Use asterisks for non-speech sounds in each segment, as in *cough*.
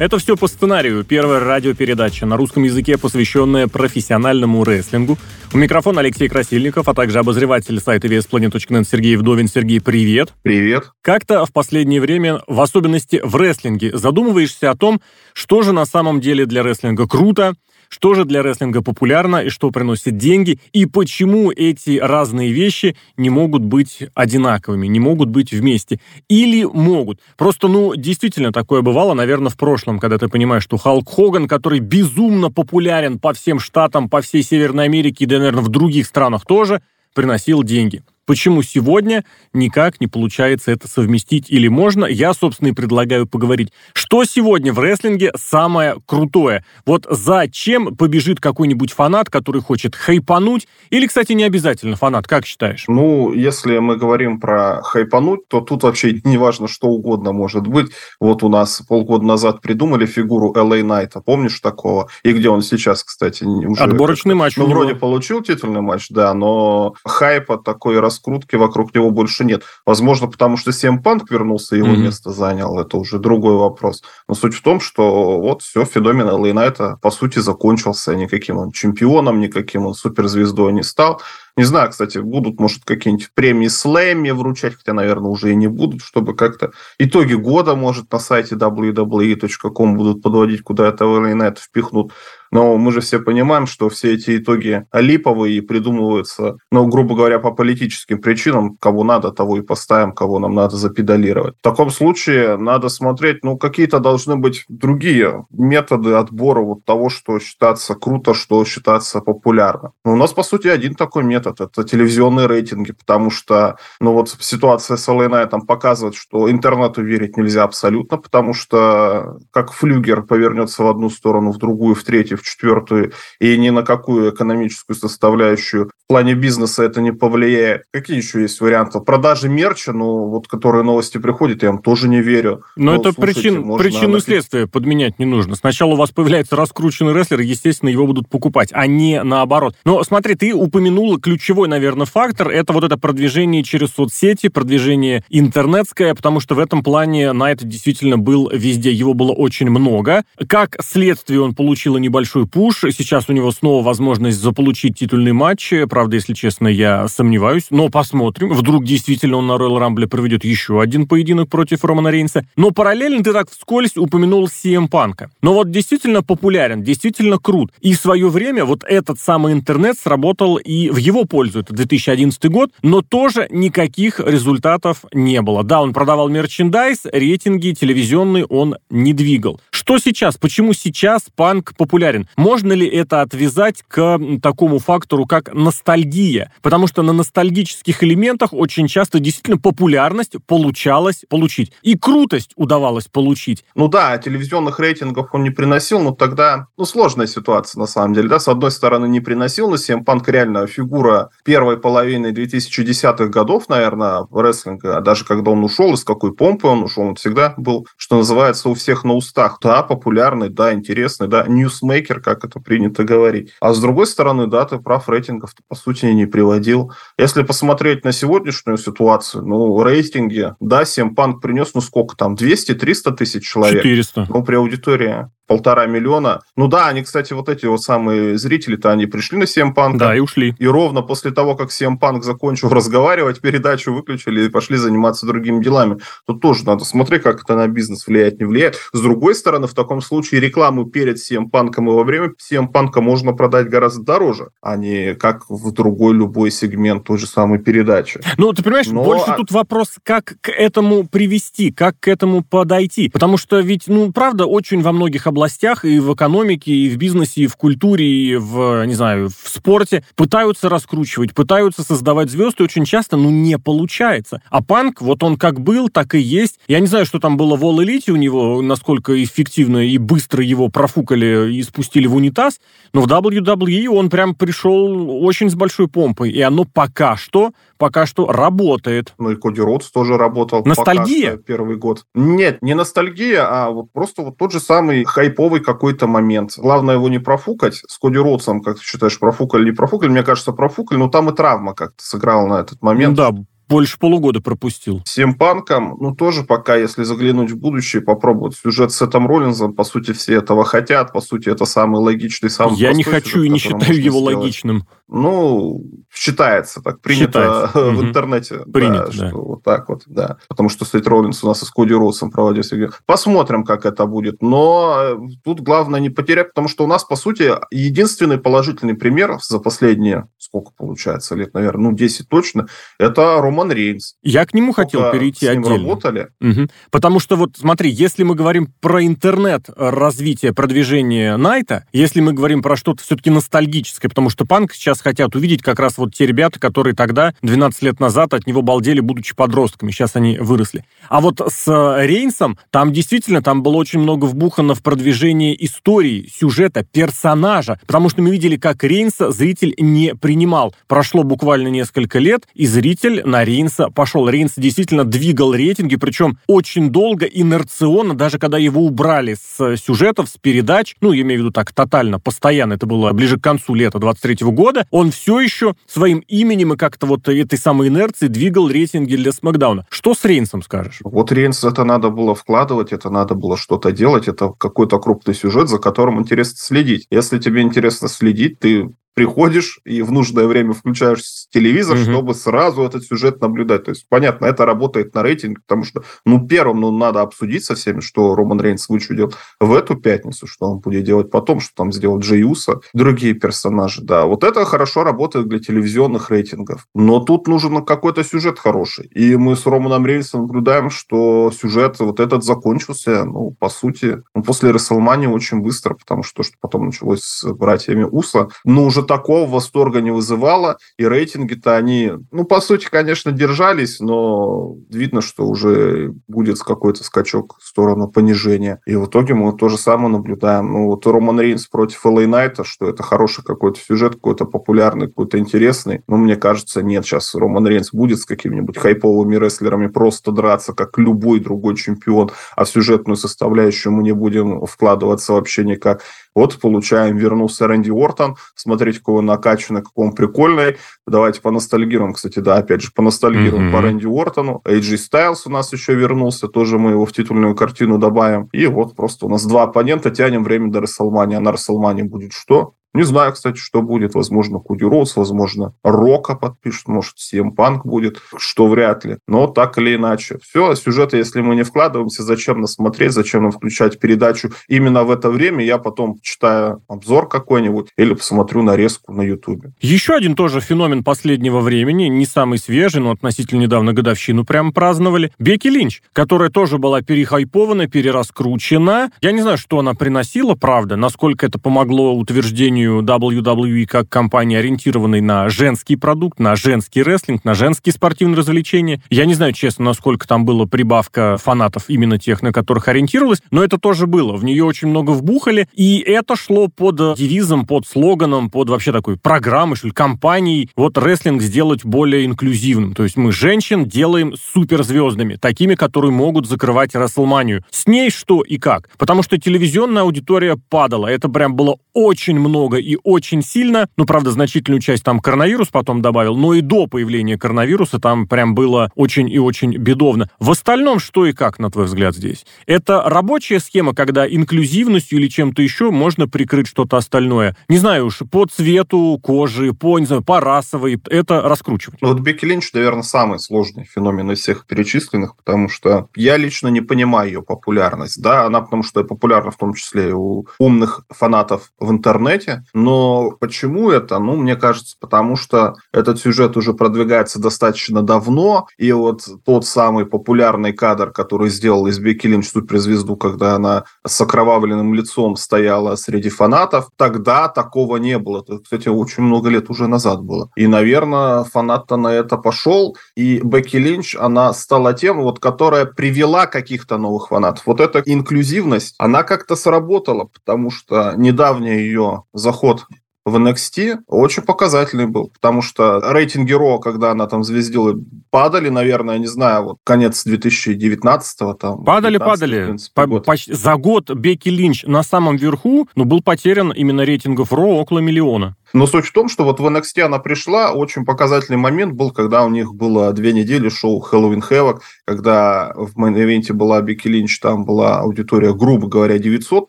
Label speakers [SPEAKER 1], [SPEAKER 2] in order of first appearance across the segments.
[SPEAKER 1] Это все по сценарию. Первая радиопередача на русском языке, посвященная профессиональному рестлингу. У микрофона Алексей Красильников, а также обозреватель сайта VSPlanet.net Сергей Вдовин. Сергей, привет.
[SPEAKER 2] Привет.
[SPEAKER 1] Как-то в последнее время, в особенности в рестлинге, задумываешься о том, что же на самом деле для рестлинга круто, что же для рестлинга популярно и что приносит деньги, и почему эти разные вещи не могут быть одинаковыми, не могут быть вместе. Или могут. Просто, ну, действительно, такое бывало, наверное, в прошлом, когда ты понимаешь, что Халк Хоган, который безумно популярен по всем штатам, по всей Северной Америке да, наверное, в других странах тоже, приносил деньги. Почему сегодня никак не получается это совместить или можно, я, собственно, и предлагаю поговорить. Что сегодня в рестлинге самое крутое? Вот зачем побежит какой-нибудь фанат, который хочет хайпануть? Или, кстати, не обязательно фанат, как считаешь?
[SPEAKER 2] Ну, если мы говорим про хайпануть, то тут вообще *laughs* не важно, что угодно может быть. Вот у нас полгода назад придумали фигуру LA Найта, помнишь такого? И где он сейчас, кстати?
[SPEAKER 1] Уже Отборочный матч
[SPEAKER 2] Ну, вроде получил титульный матч, да, но хайпа такой раз раскрутки вокруг него больше нет. Возможно, потому что Сем Панк вернулся, его mm-hmm. место занял, это уже другой вопрос. Но суть в том, что вот все, феномен Лейнайта по сути закончился. Никаким он чемпионом, никаким он суперзвездой не стал. Не знаю, кстати, будут, может, какие-нибудь премии Слэмми вручать, хотя, наверное, уже и не будут, чтобы как-то итоги года, может, на сайте www.com будут подводить, куда это Лейнайт впихнут. Но мы же все понимаем, что все эти итоги липовые и придумываются, ну, грубо говоря, по политическим причинам. Кого надо, того и поставим, кого нам надо запедалировать. В таком случае надо смотреть, ну, какие-то должны быть другие методы отбора вот того, что считаться круто, что считаться популярно. Но у нас, по сути, один такой метод. Это телевизионные рейтинги, потому что, ну, вот ситуация с LNI там показывает, что интернету верить нельзя абсолютно, потому что как флюгер повернется в одну сторону, в другую, в третью, в четвертую, и ни на какую экономическую составляющую в плане бизнеса это не повлияет. Какие еще есть варианты? Продажи мерча, ну, вот которые новости приходят, я им тоже не верю.
[SPEAKER 1] Но, Но это причин, причину и следствие подменять не нужно. Сначала у вас появляется раскрученный рестлер, естественно, его будут покупать, а не наоборот. Но смотри, ты упомянул ключевой, наверное, фактор, это вот это продвижение через соцсети, продвижение интернетское, потому что в этом плане на это действительно был везде, его было очень много. Как следствие он получил небольшой большой пуш. Сейчас у него снова возможность заполучить титульный матч. Правда, если честно, я сомневаюсь. Но посмотрим. Вдруг действительно он на Royal Rumble проведет еще один поединок против Романа Рейнса. Но параллельно ты так вскользь упомянул CM Панка. Но вот действительно популярен, действительно крут. И в свое время вот этот самый интернет сработал и в его пользу. Это 2011 год. Но тоже никаких результатов не было. Да, он продавал мерчендайз, рейтинги телевизионные он не двигал. Что сейчас? Почему сейчас Панк популярен? Уверен, можно ли это отвязать к такому фактору, как ностальгия? Потому что на ностальгических элементах очень часто действительно популярность получалось получить. И крутость удавалось получить.
[SPEAKER 2] Ну да, телевизионных рейтингов он не приносил, но тогда, ну, сложная ситуация на самом деле, да, с одной стороны не приносил, но CM Punk реально фигура первой половины 2010-х годов, наверное, рестлинга, а даже когда он ушел, из какой помпы он ушел, он всегда был, что называется, у всех на устах. Да, популярный, да, интересный, да, ньюсмейкер, букмекер, как это принято говорить. А с другой стороны, да, ты прав, рейтингов по сути не приводил. Если посмотреть на сегодняшнюю ситуацию, ну, рейтинги, да, CM Punk принес, ну, сколько там, 200-300 тысяч человек?
[SPEAKER 1] 400.
[SPEAKER 2] Ну, при аудитории полтора миллиона. Ну да, они, кстати, вот эти вот самые зрители-то, они пришли на CM Punk.
[SPEAKER 1] Да, и ушли.
[SPEAKER 2] И ровно после того, как CM Punk закончил *laughs* разговаривать, передачу выключили и пошли заниматься другими делами. Тут тоже надо смотреть, как это на бизнес влияет, не влияет. С другой стороны, в таком случае рекламу перед CM Punk и во время CM Punk можно продать гораздо дороже, а не как в другой любой сегмент той же самой передачи.
[SPEAKER 1] Ну, ты понимаешь, Но... больше а тут вопрос, как к этому привести, как к этому подойти. Потому что ведь, ну, правда, очень во многих областях и в экономике, и в бизнесе, и в культуре, и в, не знаю, в спорте пытаются раскручивать, пытаются создавать звезды, очень часто, ну, не получается. А панк, вот он как был, так и есть. Я не знаю, что там было в All Elite у него, насколько эффективно и быстро его профукали и спустили в унитаз, но в WWE он прям пришел очень с большой помпой, и оно пока что, пока что работает.
[SPEAKER 2] Ну и Коди Роудс тоже работал.
[SPEAKER 1] Ностальгия?
[SPEAKER 2] первый год. Нет, не ностальгия, а вот просто вот тот же самый хайповый какой-то момент. Главное его не профукать. С Коди Роудсом, как ты считаешь, профукали или профукали? Мне кажется, профукали, но там и травма как-то сыграла на этот момент.
[SPEAKER 1] Да, больше полугода пропустил.
[SPEAKER 2] Всем панкам, ну, тоже пока, если заглянуть в будущее, попробовать сюжет с Этом Роллинзом, по сути, все этого хотят, по сути, это самый логичный, самый
[SPEAKER 1] Я не хочу сюжет, и не считаю его сделать. логичным.
[SPEAKER 2] Ну, считается так, принято считается. *laughs* в интернете.
[SPEAKER 1] Принято, да,
[SPEAKER 2] да. Что вот так вот, да. Потому что Сет Роллинс у нас и с Коди Роусом проводил Посмотрим, как это будет. Но э, тут главное не потерять, потому что у нас, по сути, единственный положительный пример за последние, сколько получается, лет, наверное, ну, 10 точно, это Роман Рейнс.
[SPEAKER 1] Я к нему хотел перейти с ним отдельно.
[SPEAKER 2] работали.
[SPEAKER 1] Угу. Потому что вот смотри, если мы говорим про интернет развитие, продвижение Найта, если мы говорим про что-то все-таки ностальгическое, потому что панк сейчас хотят увидеть как раз вот те ребята, которые тогда, 12 лет назад, от него балдели, будучи подростками. Сейчас они выросли. А вот с э, Рейнсом, там действительно, там было очень много вбухано в продвижение истории, сюжета, персонажа. Потому что мы видели, как Рейнса зритель не принимал. Прошло буквально несколько лет, и зритель на Рейнса пошел. Рейнс действительно двигал рейтинги, причем очень долго, инерционно, даже когда его убрали с сюжетов, с передач, ну, я имею в виду так, тотально, постоянно, это было ближе к концу лета 23 года, он все еще своим именем и как-то вот этой самой инерции двигал рейтинги для Смакдауна. Что с Рейнсом скажешь?
[SPEAKER 2] Вот Рейнс это надо было вкладывать, это надо было что-то делать, это какой-то крупный сюжет, за которым интересно следить. Если тебе интересно следить, ты приходишь и в нужное время включаешь телевизор, угу. чтобы сразу этот сюжет наблюдать. То есть, понятно, это работает на рейтинг, потому что, ну, первым, ну, надо обсудить со всеми, что Роман Рейнс вычудил в эту пятницу, что он будет делать потом, что там сделал Джейуса, другие персонажи, да. Вот это хорошо работает для телевизионных рейтингов. Но тут нужен какой-то сюжет хороший. И мы с Романом Рейнсом наблюдаем, что сюжет вот этот закончился, ну, по сути, ну, после Расселмани очень быстро, потому что то, что потом началось с братьями Уса, ну, уже такого восторга не вызывало, и рейтинги-то они, ну, по сути, конечно, держались, но видно, что уже будет какой-то скачок в сторону понижения. И в итоге мы то же самое наблюдаем. Ну, вот Роман Рейнс против Элэй Найта, что это хороший какой-то сюжет, какой-то популярный, какой-то интересный. Но мне кажется, нет, сейчас Роман Рейнс будет с какими-нибудь хайповыми рестлерами просто драться, как любой другой чемпион, а в сюжетную составляющую мы не будем вкладываться вообще никак. Вот получаем, вернулся Рэнди Уортон, смотреть, какой он накачанный, какой он прикольный. Давайте поностальгируем, кстати, да, опять же, поностальгируем mm-hmm. по Рэнди Уортону. AJ Styles у нас еще вернулся, тоже мы его в титульную картину добавим. И вот просто у нас два оппонента, тянем время до Расселмани. А на Расселмане будет что? Не знаю, кстати, что будет. Возможно, Куди Роуз, возможно, Рока подпишет, может, CM Панк будет, что вряд ли. Но так или иначе. Все, сюжеты, если мы не вкладываемся, зачем нас смотреть, зачем нам включать передачу именно в это время, я потом читаю обзор какой-нибудь или посмотрю нарезку на Ютубе.
[SPEAKER 1] Еще один тоже феномен последнего времени, не самый свежий, но относительно недавно годовщину прям праздновали. Бекки Линч, которая тоже была перехайпована, перераскручена. Я не знаю, что она приносила, правда, насколько это помогло утверждению мнению WWE как компании, ориентированной на женский продукт, на женский рестлинг, на женские спортивные развлечения. Я не знаю, честно, насколько там была прибавка фанатов именно тех, на которых ориентировалась, но это тоже было. В нее очень много вбухали, и это шло под девизом, под слоганом, под вообще такой программой, что ли, компанией, вот рестлинг сделать более инклюзивным. То есть мы женщин делаем суперзвездными, такими, которые могут закрывать Расселманию. С ней что и как? Потому что телевизионная аудитория падала. Это прям было очень много много и очень сильно. Ну, правда, значительную часть там коронавирус потом добавил, но и до появления коронавируса там прям было очень и очень бедовно. В остальном, что и как, на твой взгляд, здесь? Это рабочая схема, когда инклюзивностью или чем-то еще можно прикрыть что-то остальное. Не знаю уж, по цвету кожи, по, не знаю, по расовой, это раскручивать.
[SPEAKER 2] Ну, вот Бекки Линч, наверное, самый сложный феномен из всех перечисленных, потому что я лично не понимаю ее популярность. Да, она потому что популярна в том числе у умных фанатов в интернете, Но почему это? Ну, мне кажется, потому что этот сюжет уже продвигается достаточно давно, и вот тот самый популярный кадр, который сделал из Бекки Линч суперзвезду, когда она с окровавленным лицом стояла среди фанатов, тогда такого не было. Это, кстати, очень много лет уже назад было. И, наверное, фанат-то на это пошел, и Бекки Линч, она стала тем, вот, которая привела каких-то новых фанатов. Вот эта инклюзивность, она как-то сработала, потому что недавний ее заход в NXT очень показательный был, потому что рейтинги Ро, когда она там звездила, падали, наверное, не знаю, вот конец 2019-го там.
[SPEAKER 1] Падали, падали. Принципе, год. Почти за год Бекки Линч на самом верху, но был потерян именно рейтингов Raw около миллиона.
[SPEAKER 2] Но суть в том, что вот в NXT она пришла, очень показательный момент был, когда у них было две недели шоу Halloween Havoc, когда в мейн-эвенте была Бекки Линч, там была аудитория, грубо говоря, 900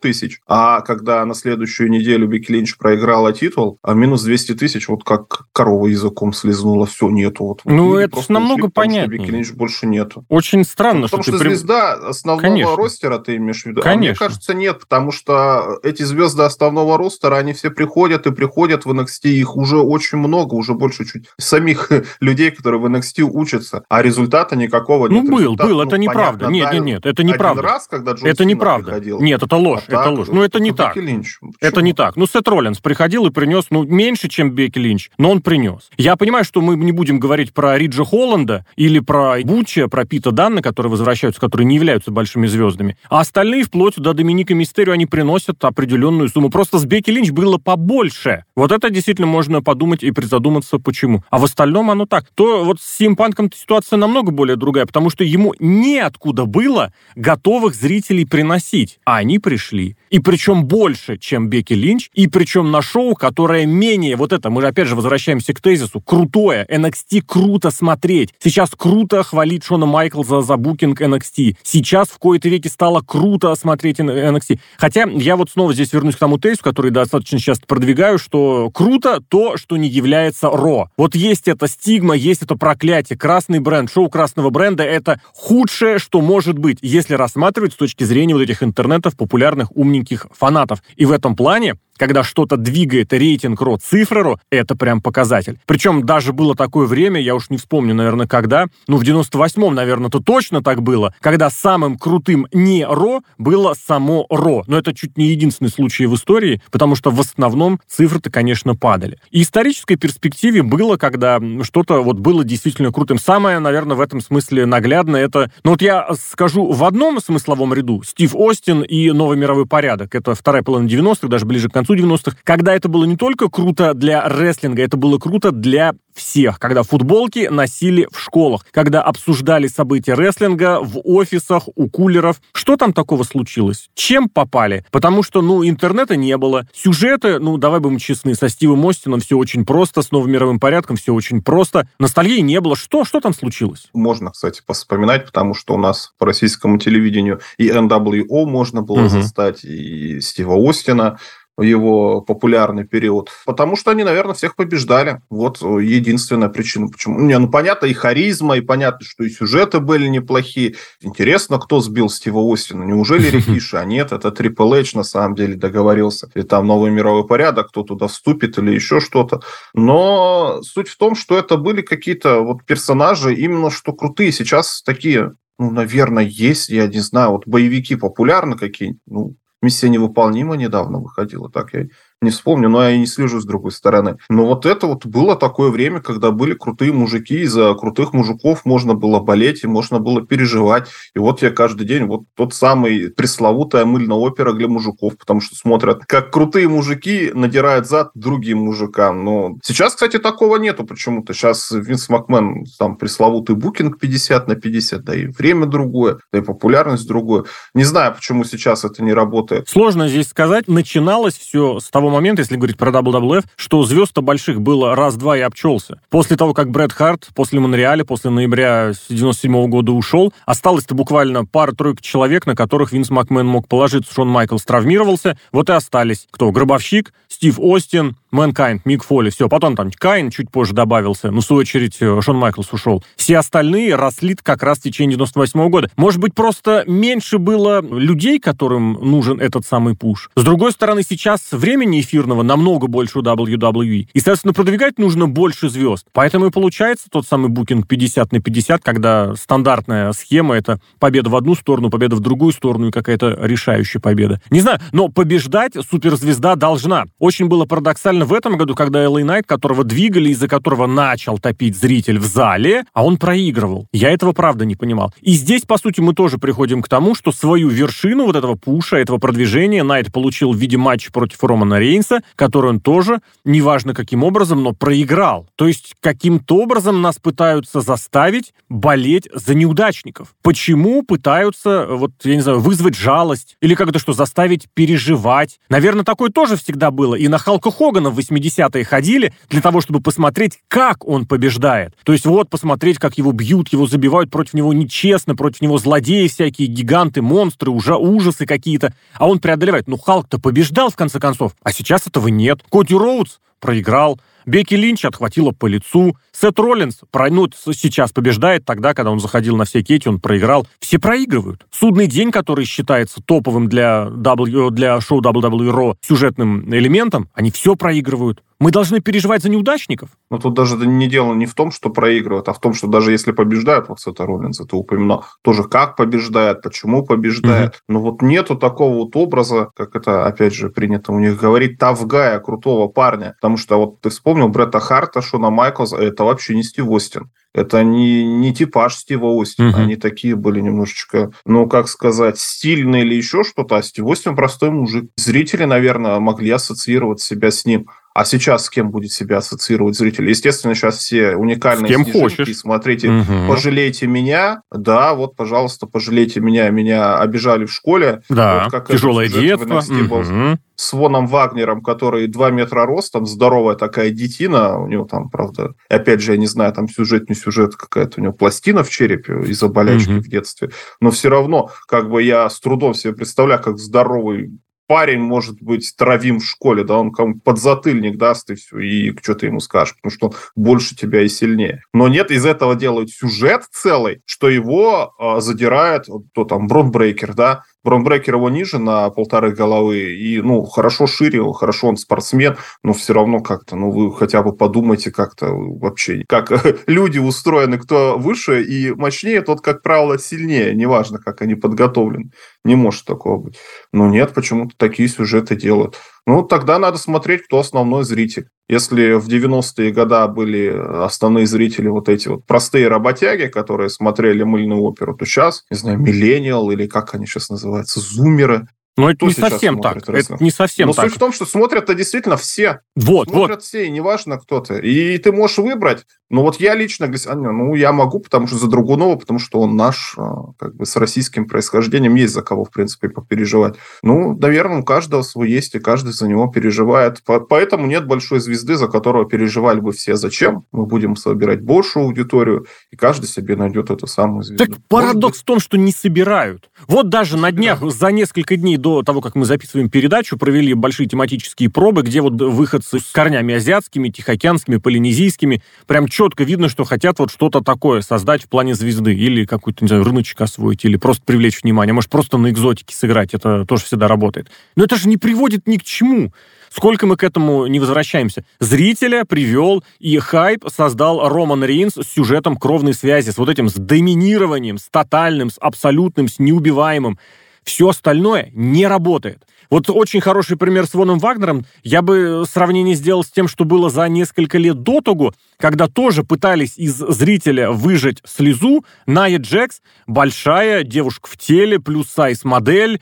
[SPEAKER 2] тысяч, а когда на следующую неделю Бекки Линч проиграла титул, а минус 200 тысяч, вот как корова языком слезнула, все, нету. Вот,
[SPEAKER 1] ну, это намного понятнее.
[SPEAKER 2] Бекки Линч больше нету.
[SPEAKER 1] Очень странно, ну,
[SPEAKER 2] потому что, что ты... звезда основного Конечно. ростера, ты имеешь в виду?
[SPEAKER 1] Конечно.
[SPEAKER 2] А мне кажется, нет, потому что эти звезды основного ростера, они все приходят и приходят в NXT, их уже очень много, уже больше чуть самих *laughs* людей, которые в NXT учатся, а результата никакого
[SPEAKER 1] ну, нет. Ну, был, Результат, был, ну, это неправда. Нет, нет, нет, это неправда.
[SPEAKER 2] раз, когда
[SPEAKER 1] Джон Это неправда. Приходил. Нет, это ложь, а это так, ложь. Ну, это не так. Линч. Это не так. Ну, Сет Роллинс приходил и принес, ну, меньше, чем Бекки Линч, но он принес. Я понимаю, что мы не будем говорить про Риджа Холланда или про Буча, про Пита Данна, которые возвращаются, которые не являются большими звездами. А остальные, вплоть до Доминика Мистерио, они приносят определенную сумму. Просто с Бекки Линч было побольше. Вот это действительно можно подумать и призадуматься, почему. А в остальном оно так. То вот с Симпанком ситуация намного более другая, потому что ему неоткуда было готовых зрителей приносить. А они пришли. И причем больше, чем Бекки Линч, и причем на шоу, которое менее, вот это, мы опять же возвращаемся к тезису, крутое, NXT круто смотреть. Сейчас круто хвалить Шона Майклза за букинг NXT. Сейчас в кои-то веки стало круто смотреть NXT. Хотя я вот снова здесь вернусь к тому тезису, который достаточно часто продвигаю, что круто то, что не является Ро. Вот есть эта стигма, есть это проклятие. Красный бренд, шоу красного бренда — это худшее, что может быть, если рассматривать с точки зрения вот этих интернетов, популярных, умненьких фанатов. И в этом плане когда что-то двигает рейтинг ро цифры ро, это прям показатель. Причем даже было такое время, я уж не вспомню, наверное, когда, ну, в 98-м, наверное, то точно так было, когда самым крутым не ро было само ро. Но это чуть не единственный случай в истории, потому что в основном цифры-то, конечно, падали. И исторической перспективе было, когда что-то вот было действительно крутым. Самое, наверное, в этом смысле наглядное это... Ну, вот я скажу в одном смысловом ряду Стив Остин и новый мировой порядок. Это вторая половина 90-х, даже ближе к концу 90-х, когда это было не только круто для рестлинга, это было круто для всех, когда футболки носили в школах, когда обсуждали события рестлинга в офисах, у кулеров. Что там такого случилось? Чем попали? Потому что, ну, интернета не было. Сюжеты, ну, давай будем честны, со Стивом Остином все очень просто, с новым мировым порядком все очень просто. Ностальгии не было. Что, что там случилось?
[SPEAKER 2] Можно, кстати, вспоминать, потому что у нас по российскому телевидению и NWO можно было угу. застать, и Стива Остина, в его популярный период. Потому что они, наверное, всех побеждали. Вот единственная причина, почему. Не, ну, понятно, и харизма, и понятно, что и сюжеты были неплохие. Интересно, кто сбил Стива Остина? Неужели *laughs* Рикиши? А нет, это Трипл Эйч на самом деле договорился. И там новый мировой порядок, кто туда вступит или еще что-то. Но суть в том, что это были какие-то вот персонажи именно что крутые. Сейчас такие ну, наверное, есть, я не знаю, вот боевики популярны какие-нибудь, ну, Миссия невыполнима недавно выходила, так я не вспомню, но я и не слежу с другой стороны. Но вот это вот было такое время, когда были крутые мужики, и за крутых мужиков можно было болеть, и можно было переживать. И вот я каждый день, вот тот самый пресловутая мыльная опера для мужиков, потому что смотрят, как крутые мужики надирают зад другим мужикам. Но сейчас, кстати, такого нету почему-то. Сейчас Винс Макмен, там пресловутый букинг 50 на 50, да и время другое, да и популярность другое. Не знаю, почему сейчас это не работает.
[SPEAKER 1] Сложно здесь сказать. Начиналось все с того момент, если говорить про WWF, что звезд больших было раз-два и обчелся. После того, как Брэд Харт после Монреаля, после ноября 97 -го года ушел, осталось-то буквально пара-тройка человек, на которых Винс Макмен мог положиться. Шон Майклс травмировался, вот и остались. Кто? Гробовщик, Стив Остин, Mankind, Мик Фоли, все. Потом там Кайн чуть позже добавился. Ну, в свою очередь, э, Шон Майклс ушел. Все остальные росли как раз в течение 98 -го года. Может быть, просто меньше было людей, которым нужен этот самый push. С другой стороны, сейчас времени эфирного намного больше у WWE. И, соответственно, продвигать нужно больше звезд. Поэтому и получается тот самый booking 50 на 50, когда стандартная схема — это победа в одну сторону, победа в другую сторону и какая-то решающая победа. Не знаю, но побеждать суперзвезда должна. Очень было парадоксально в этом году, когда LA Knight, которого двигали, из-за которого начал топить зритель в зале, а он проигрывал. Я этого правда не понимал. И здесь, по сути, мы тоже приходим к тому, что свою вершину вот этого пуша, этого продвижения Найт получил в виде матча против Романа Рейнса, который он тоже, неважно каким образом, но проиграл. То есть каким-то образом нас пытаются заставить болеть за неудачников. Почему пытаются, вот, я не знаю, вызвать жалость? Или как-то что, заставить переживать? Наверное, такое тоже всегда было. И на Халка Хогана в 80-е ходили для того, чтобы посмотреть, как он побеждает. То есть вот посмотреть, как его бьют, его забивают против него нечестно, против него злодеи всякие, гиганты, монстры, уже ужасы какие-то. А он преодолевает. Ну, Халк-то побеждал, в конце концов. А сейчас этого нет. Коди Роудс проиграл. Бекки Линч отхватила по лицу. Сет Роллинс ну, сейчас побеждает, тогда, когда он заходил на все кети, он проиграл. Все проигрывают. Судный день, который считается топовым для, w, для шоу WWE Raw сюжетным элементом, они все проигрывают. Мы должны переживать за неудачников.
[SPEAKER 2] Но тут даже не дело не в том, что проигрывают, а в том, что даже если побеждают, вот Сета Роллинса, ты упоминал, тоже как побеждает, почему побеждает. Угу. Но вот нету такого вот образа, как это, опять же, принято у них говорить, тавгая, крутого парня. Потому что вот ты вспомнил Бретта Харта, Шона Майклса, это вообще не Стив Остин. Это не, не типаж Стива Остина. Uh-huh. Они такие были немножечко, ну, как сказать, стильные или еще что-то. А Стив Остин простой мужик. Зрители, наверное, могли ассоциировать себя с ним. А сейчас с кем будет себя ассоциировать зритель? Естественно, сейчас все уникальные
[SPEAKER 1] с кем хочешь.
[SPEAKER 2] Смотрите, угу. пожалейте меня. Да, вот, пожалуйста, пожалейте меня. Меня обижали в школе.
[SPEAKER 1] Да,
[SPEAKER 2] вот как
[SPEAKER 1] тяжелое детство. Угу.
[SPEAKER 2] С Воном Вагнером, который 2 метра ростом, здоровая такая детина. У него там, правда, опять же, я не знаю, там сюжет, не сюжет, какая-то у него пластина в черепе из-за болячки угу. в детстве. Но все равно, как бы я с трудом себе представляю, как здоровый парень может быть травим в школе, да, он кому подзатыльник даст и все, и что ты ему скажешь, потому что он больше тебя и сильнее. Но нет, из этого делают сюжет целый, что его э, задирает, кто там, Бронбрейкер, да, Бронбрекер его ниже на полторы головы, и, ну, хорошо шире, хорошо он спортсмен, но все равно как-то, ну, вы хотя бы подумайте как-то вообще, как *laughs* люди устроены, кто выше и мощнее, тот, как правило, сильнее, неважно, как они подготовлены. Не может такого быть. Но нет, почему-то такие сюжеты делают. Ну, тогда надо смотреть, кто основной зритель. Если в 90-е годы были основные зрители вот эти вот простые работяги, которые смотрели мыльную оперу, то сейчас, не знаю, миллениал или как они сейчас называются, зумеры,
[SPEAKER 1] но это не совсем так. Это не совсем Но
[SPEAKER 2] так. суть в том, что смотрят-то действительно все.
[SPEAKER 1] Вот,
[SPEAKER 2] смотрят
[SPEAKER 1] вот.
[SPEAKER 2] все, и неважно кто ты. И ты можешь выбрать. Но вот я лично, ну, я могу, потому что за Другунова, потому что он наш, а, как бы с российским происхождением, есть за кого, в принципе, попереживать. Ну, наверное, у каждого свой есть, и каждый за него переживает. Поэтому нет большой звезды, за которого переживали бы все. Зачем? Мы будем собирать большую аудиторию, и каждый себе найдет эту самую звезду.
[SPEAKER 1] Так парадокс в том, что не собирают. Вот даже на днях, за несколько дней до того, как мы записываем передачу, провели большие тематические пробы, где вот выходцы с корнями азиатскими, тихоокеанскими, полинезийскими, прям четко видно, что хотят вот что-то такое создать в плане звезды, или какой-то, не знаю, рыночек освоить, или просто привлечь внимание, может, просто на экзотике сыграть, это тоже всегда работает. Но это же не приводит ни к чему. Сколько мы к этому не возвращаемся. Зрителя привел и хайп создал Роман Рейнс с сюжетом кровной связи, с вот этим, с доминированием, с тотальным, с абсолютным, с неубиваемым. Все остальное не работает. Вот очень хороший пример с Воном Вагнером. Я бы сравнение сделал с тем, что было за несколько лет до того, когда тоже пытались из зрителя выжать слезу. Ная Джекс, большая девушка в теле, плюс сайз модель,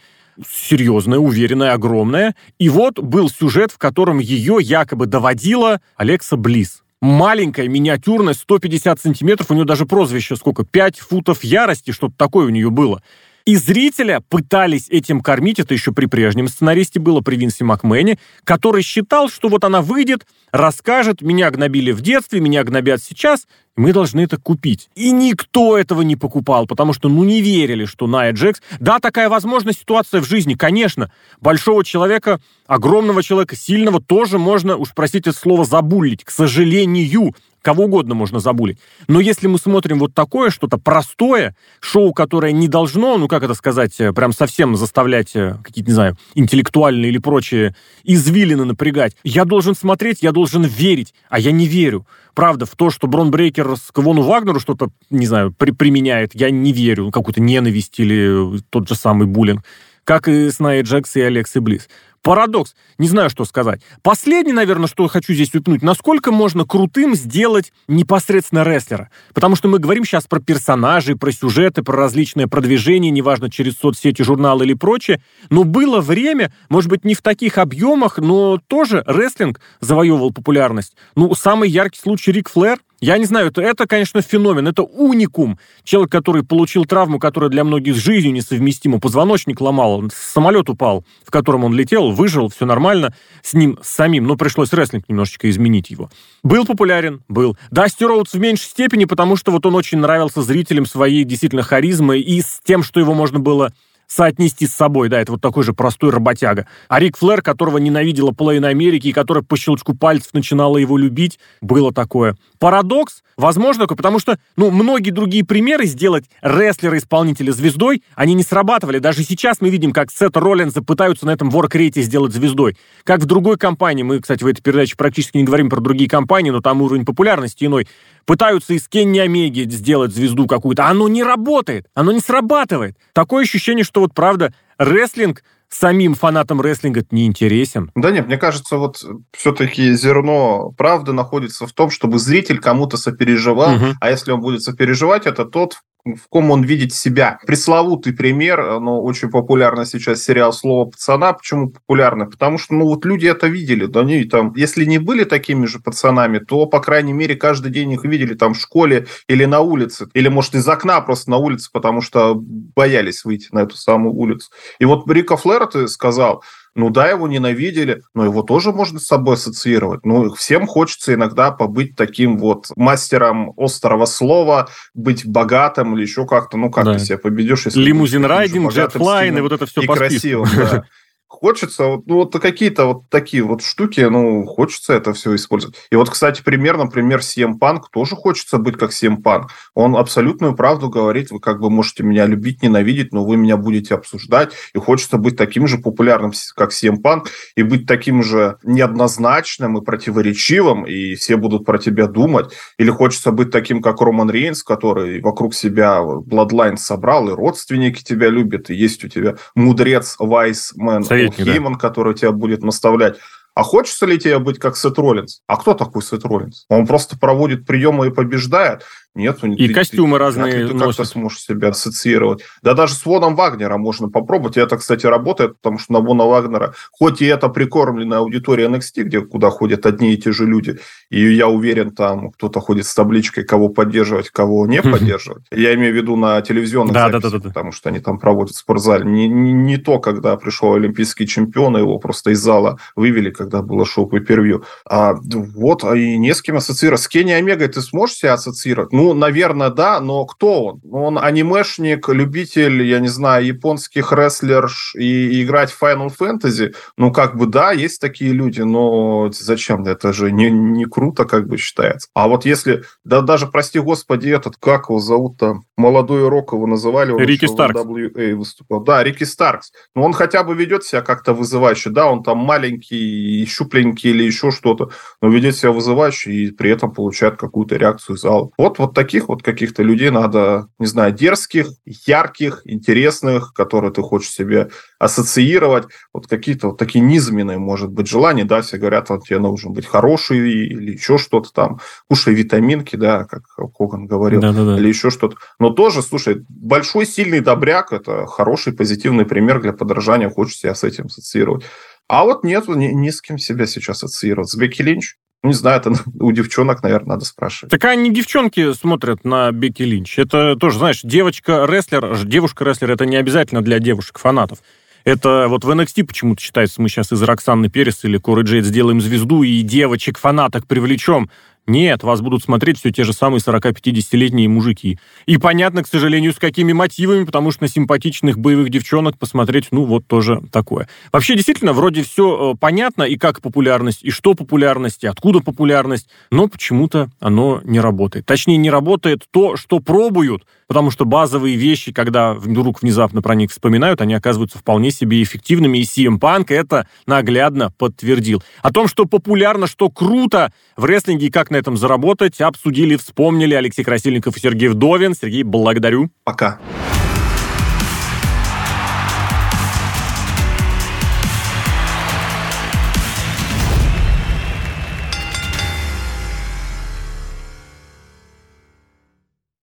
[SPEAKER 1] серьезная, уверенная, огромная. И вот был сюжет, в котором ее якобы доводила Алекса Близ маленькая, миниатюрная, 150 сантиметров, у нее даже прозвище сколько, 5 футов ярости, что-то такое у нее было. И зрителя пытались этим кормить, это еще при прежнем сценаристе было, при Винсе Макмене, который считал, что вот она выйдет, расскажет, меня гнобили в детстве, меня гнобят сейчас, мы должны это купить. И никто этого не покупал, потому что, ну, не верили, что Ная Джекс... Да, такая возможная ситуация в жизни, конечно. Большого человека, огромного человека, сильного тоже можно, уж простите слово, забулить, к сожалению. Кого угодно можно забулить. Но если мы смотрим вот такое, что-то простое, шоу, которое не должно, ну, как это сказать, э, прям совсем заставлять э, какие-то, не знаю, интеллектуальные или прочие извилины напрягать, я должен смотреть, я должен верить, а я не верю. Правда, в то, что Брон Брейкер с Квону Вагнеру что-то, не знаю, при применяет, я не верю. Какую-то ненависть или тот же самый буллинг. Как и с Найя Джекс и Алекси Близ. Парадокс. Не знаю, что сказать. Последнее, наверное, что хочу здесь упнуть. Насколько можно крутым сделать непосредственно рестлера? Потому что мы говорим сейчас про персонажей, про сюжеты, про различные продвижения, неважно, через соцсети, журналы или прочее. Но было время, может быть, не в таких объемах, но тоже рестлинг завоевывал популярность. Ну, самый яркий случай Рик Флэр, я не знаю, это, это, конечно, феномен, это уникум. Человек, который получил травму, которая для многих с жизнью несовместима, позвоночник ломал, самолет упал, в котором он летел, выжил, все нормально с ним самим, но пришлось рестлинг немножечко изменить его. Был популярен? Был. Дасти Роудс в меньшей степени, потому что вот он очень нравился зрителям своей действительно харизмой и с тем, что его можно было соотнести с собой, да, это вот такой же простой работяга. А Рик Флэр, которого ненавидела половина Америки и которая по щелчку пальцев начинала его любить, было такое. Парадокс, возможно, потому что, ну, многие другие примеры сделать рестлера-исполнителя звездой, они не срабатывали. Даже сейчас мы видим, как Сет Роллинза пытаются на этом воркрейте сделать звездой. Как в другой компании, мы, кстати, в этой передаче практически не говорим про другие компании, но там уровень популярности иной пытаются из Кенни Омеги сделать звезду какую-то. Оно не работает, оно не срабатывает. Такое ощущение, что вот правда рестлинг самим фанатам рестлинга не интересен.
[SPEAKER 2] Да нет, мне кажется, вот все-таки зерно правды находится в том, чтобы зритель кому-то сопереживал, угу. а если он будет сопереживать, это тот, в ком он видит себя. Пресловутый пример, но очень популярный сейчас сериал «Слово пацана». Почему популярный? Потому что, ну, вот люди это видели. Да они там, если не были такими же пацанами, то, по крайней мере, каждый день их видели там в школе или на улице. Или, может, из окна просто на улице, потому что боялись выйти на эту самую улицу. И вот Рика Флэр, ты сказал, ну да, его ненавидели, но его тоже можно с собой ассоциировать. Ну, всем хочется иногда побыть таким вот мастером острого слова, быть богатым или еще как-то. Ну, как да. ты себя победишь, если...
[SPEAKER 1] Лимузин райдинг, джетлайн и вот это все
[SPEAKER 2] и красивым, да. *laughs* хочется, ну, вот какие-то вот такие вот штуки, ну, хочется это все использовать. И вот, кстати, пример, например, CM Punk, тоже хочется быть как CM Punk. Он абсолютную правду говорит, вы как бы можете меня любить, ненавидеть, но вы меня будете обсуждать, и хочется быть таким же популярным, как CM Punk, и быть таким же неоднозначным и противоречивым, и все будут про тебя думать. Или хочется быть таким, как Роман Рейнс, который вокруг себя Bloodline собрал, и родственники тебя любят, и есть у тебя мудрец, вайсмен, советник, Хейман, да. который тебя будет наставлять. А хочется ли тебе быть как Сет Роллинс? А кто такой Сет Роллинс? Он просто проводит приемы и побеждает. Нет,
[SPEAKER 1] и ты, костюмы ты, разные
[SPEAKER 2] ты как-то сможешь себя ассоциировать. Да даже с Воном Вагнера можно попробовать. И это, кстати, работает, потому что на Вона Вагнера, хоть и это прикормленная аудитория NXT, где, куда ходят одни и те же люди, и я уверен, там кто-то ходит с табличкой, кого поддерживать, кого не поддерживать. Я имею в виду на телевизионных да, записях, да, да, да, потому что они там проводят в спортзале. Не, не, не то, когда пришел олимпийский чемпион, его просто из зала вывели, когда было шоу по первью. А вот, и не с кем ассоциировать. С Кенни Омегой ты сможешь себя ассоциировать? Ну, наверное, да, но кто он? Он анимешник, любитель, я не знаю, японских рестлерш и, играть в Final Fantasy. Ну, как бы, да, есть такие люди, но зачем? Это же не, не круто, как бы считается. А вот если, да даже, прости господи, этот, как его зовут там, молодой Рок его называли, он
[SPEAKER 1] Рики Старкс.
[SPEAKER 2] WA выступал. Да, Рики Старкс. Но он хотя бы ведет себя как-то вызывающе. Да, он там маленький, щупленький или еще что-то, но ведет себя вызывающе и при этом получает какую-то реакцию зала. Вот, вот таких вот каких-то людей надо, не знаю, дерзких, ярких, интересных, которые ты хочешь себе ассоциировать. Вот какие-то вот такие низменные, может быть, желания, да, все говорят, вот тебе нужно быть хороший или еще что-то там, кушай витаминки, да, как Коган говорил, Да-да-да. или еще что-то. Но тоже, слушай, большой сильный добряк – это хороший позитивный пример для подражания, хочешь себя с этим ассоциировать. А вот нет, ни, ни с кем себя сейчас ассоциировать. С Бекки Линч не знаю, это *laughs* у девчонок, наверное, надо спрашивать.
[SPEAKER 1] Так они девчонки смотрят на Бекки Линч. Это тоже, знаешь, девочка-рестлер, девушка-рестлер, это не обязательно для девушек-фанатов. Это вот в NXT почему-то считается, мы сейчас из Роксаны Перес или Коры Джейд сделаем звезду и девочек-фанаток привлечем. Нет, вас будут смотреть все те же самые 40-50-летние мужики. И понятно, к сожалению, с какими мотивами, потому что на симпатичных боевых девчонок посмотреть, ну, вот тоже такое. Вообще, действительно, вроде все э, понятно, и как популярность, и что популярность, и откуда популярность, но почему-то оно не работает. Точнее, не работает то, что пробуют, потому что базовые вещи, когда вдруг внезапно про них вспоминают, они оказываются вполне себе эффективными, и CM Punk это наглядно подтвердил. О том, что популярно, что круто в рестлинге как на этом заработать, обсудили, вспомнили Алексей Красильников и Сергей Вдовин. Сергей, благодарю.
[SPEAKER 2] Пока.